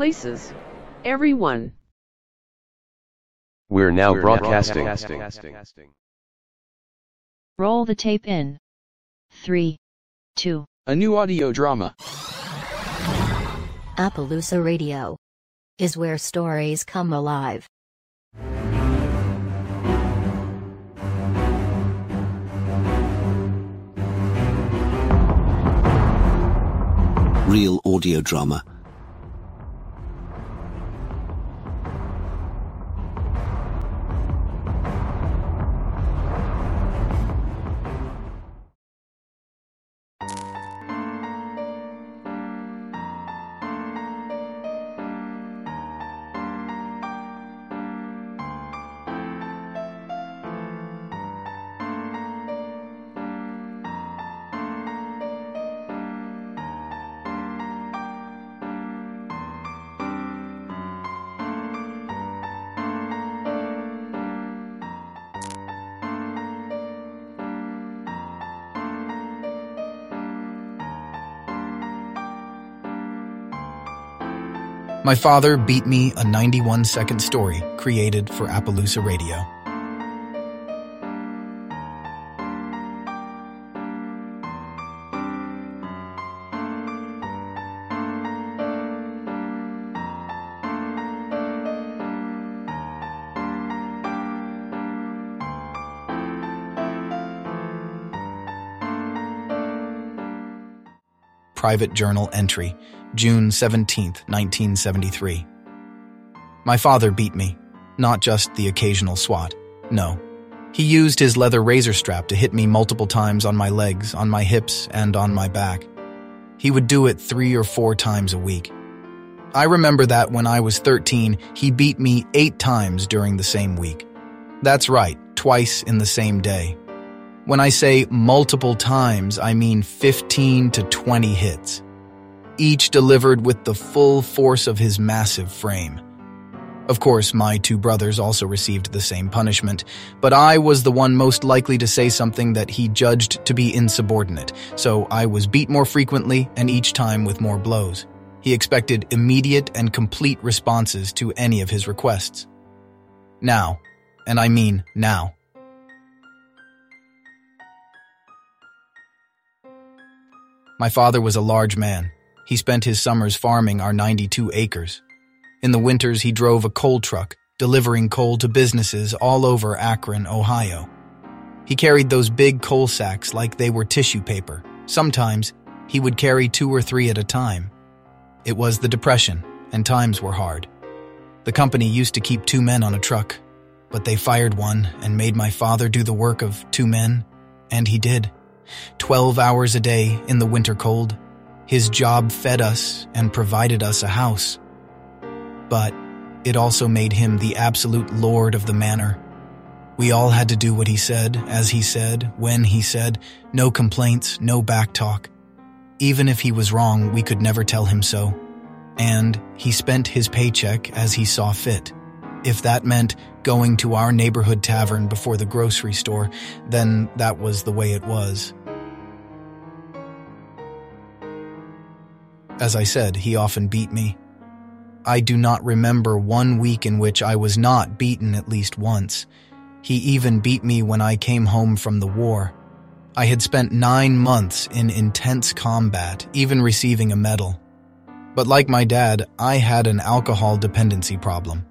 places. Everyone. We're now broadcasting. Roll the tape in. 3, 2, A new audio drama. Appaloosa Radio is where stories come alive. Real audio drama. My father beat me a 91 second story created for Appaloosa Radio. Private Journal entry, June 17, 1973. My father beat me, not just the occasional swat. No. He used his leather razor strap to hit me multiple times on my legs, on my hips, and on my back. He would do it three or four times a week. I remember that when I was 13, he beat me eight times during the same week. That's right, twice in the same day. When I say multiple times, I mean 15 to 20 hits, each delivered with the full force of his massive frame. Of course, my two brothers also received the same punishment, but I was the one most likely to say something that he judged to be insubordinate, so I was beat more frequently and each time with more blows. He expected immediate and complete responses to any of his requests. Now, and I mean now, My father was a large man. He spent his summers farming our 92 acres. In the winters, he drove a coal truck, delivering coal to businesses all over Akron, Ohio. He carried those big coal sacks like they were tissue paper. Sometimes, he would carry two or three at a time. It was the Depression, and times were hard. The company used to keep two men on a truck, but they fired one and made my father do the work of two men, and he did. 12 hours a day in the winter cold. His job fed us and provided us a house. But it also made him the absolute lord of the manor. We all had to do what he said, as he said, when he said, no complaints, no backtalk. Even if he was wrong, we could never tell him so. And he spent his paycheck as he saw fit. If that meant going to our neighborhood tavern before the grocery store, then that was the way it was. As I said, he often beat me. I do not remember one week in which I was not beaten at least once. He even beat me when I came home from the war. I had spent nine months in intense combat, even receiving a medal. But like my dad, I had an alcohol dependency problem.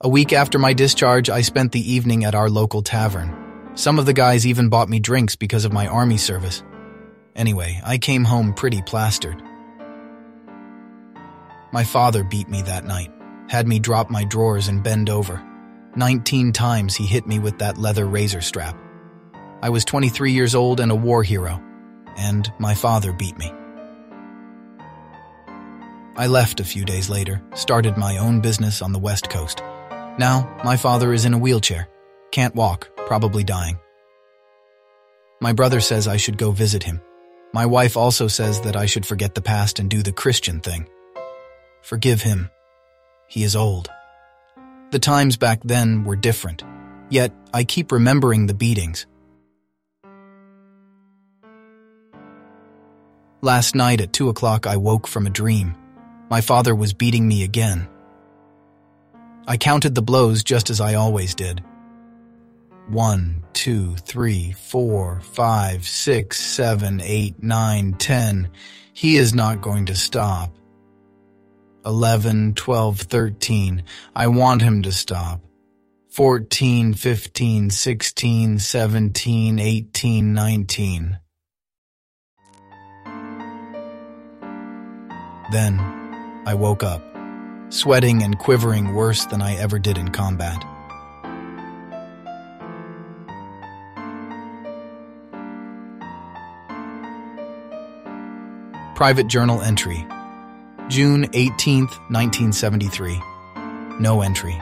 A week after my discharge, I spent the evening at our local tavern. Some of the guys even bought me drinks because of my army service. Anyway, I came home pretty plastered. My father beat me that night, had me drop my drawers and bend over. Nineteen times he hit me with that leather razor strap. I was 23 years old and a war hero, and my father beat me. I left a few days later, started my own business on the West Coast. Now, my father is in a wheelchair, can't walk, probably dying. My brother says I should go visit him. My wife also says that I should forget the past and do the Christian thing. Forgive him. He is old. The times back then were different, yet I keep remembering the beatings. Last night at 2 o'clock, I woke from a dream. My father was beating me again. I counted the blows just as I always did. One, two, three, four, five, six, seven, eight, nine, ten. He is not going to stop. Eleven, twelve, thirteen. I want him to stop. Fourteen, fifteen, sixteen, seventeen, eighteen, nineteen. Then, I woke up, sweating and quivering worse than I ever did in combat. Private Journal Entry June 18, 1973. No entry.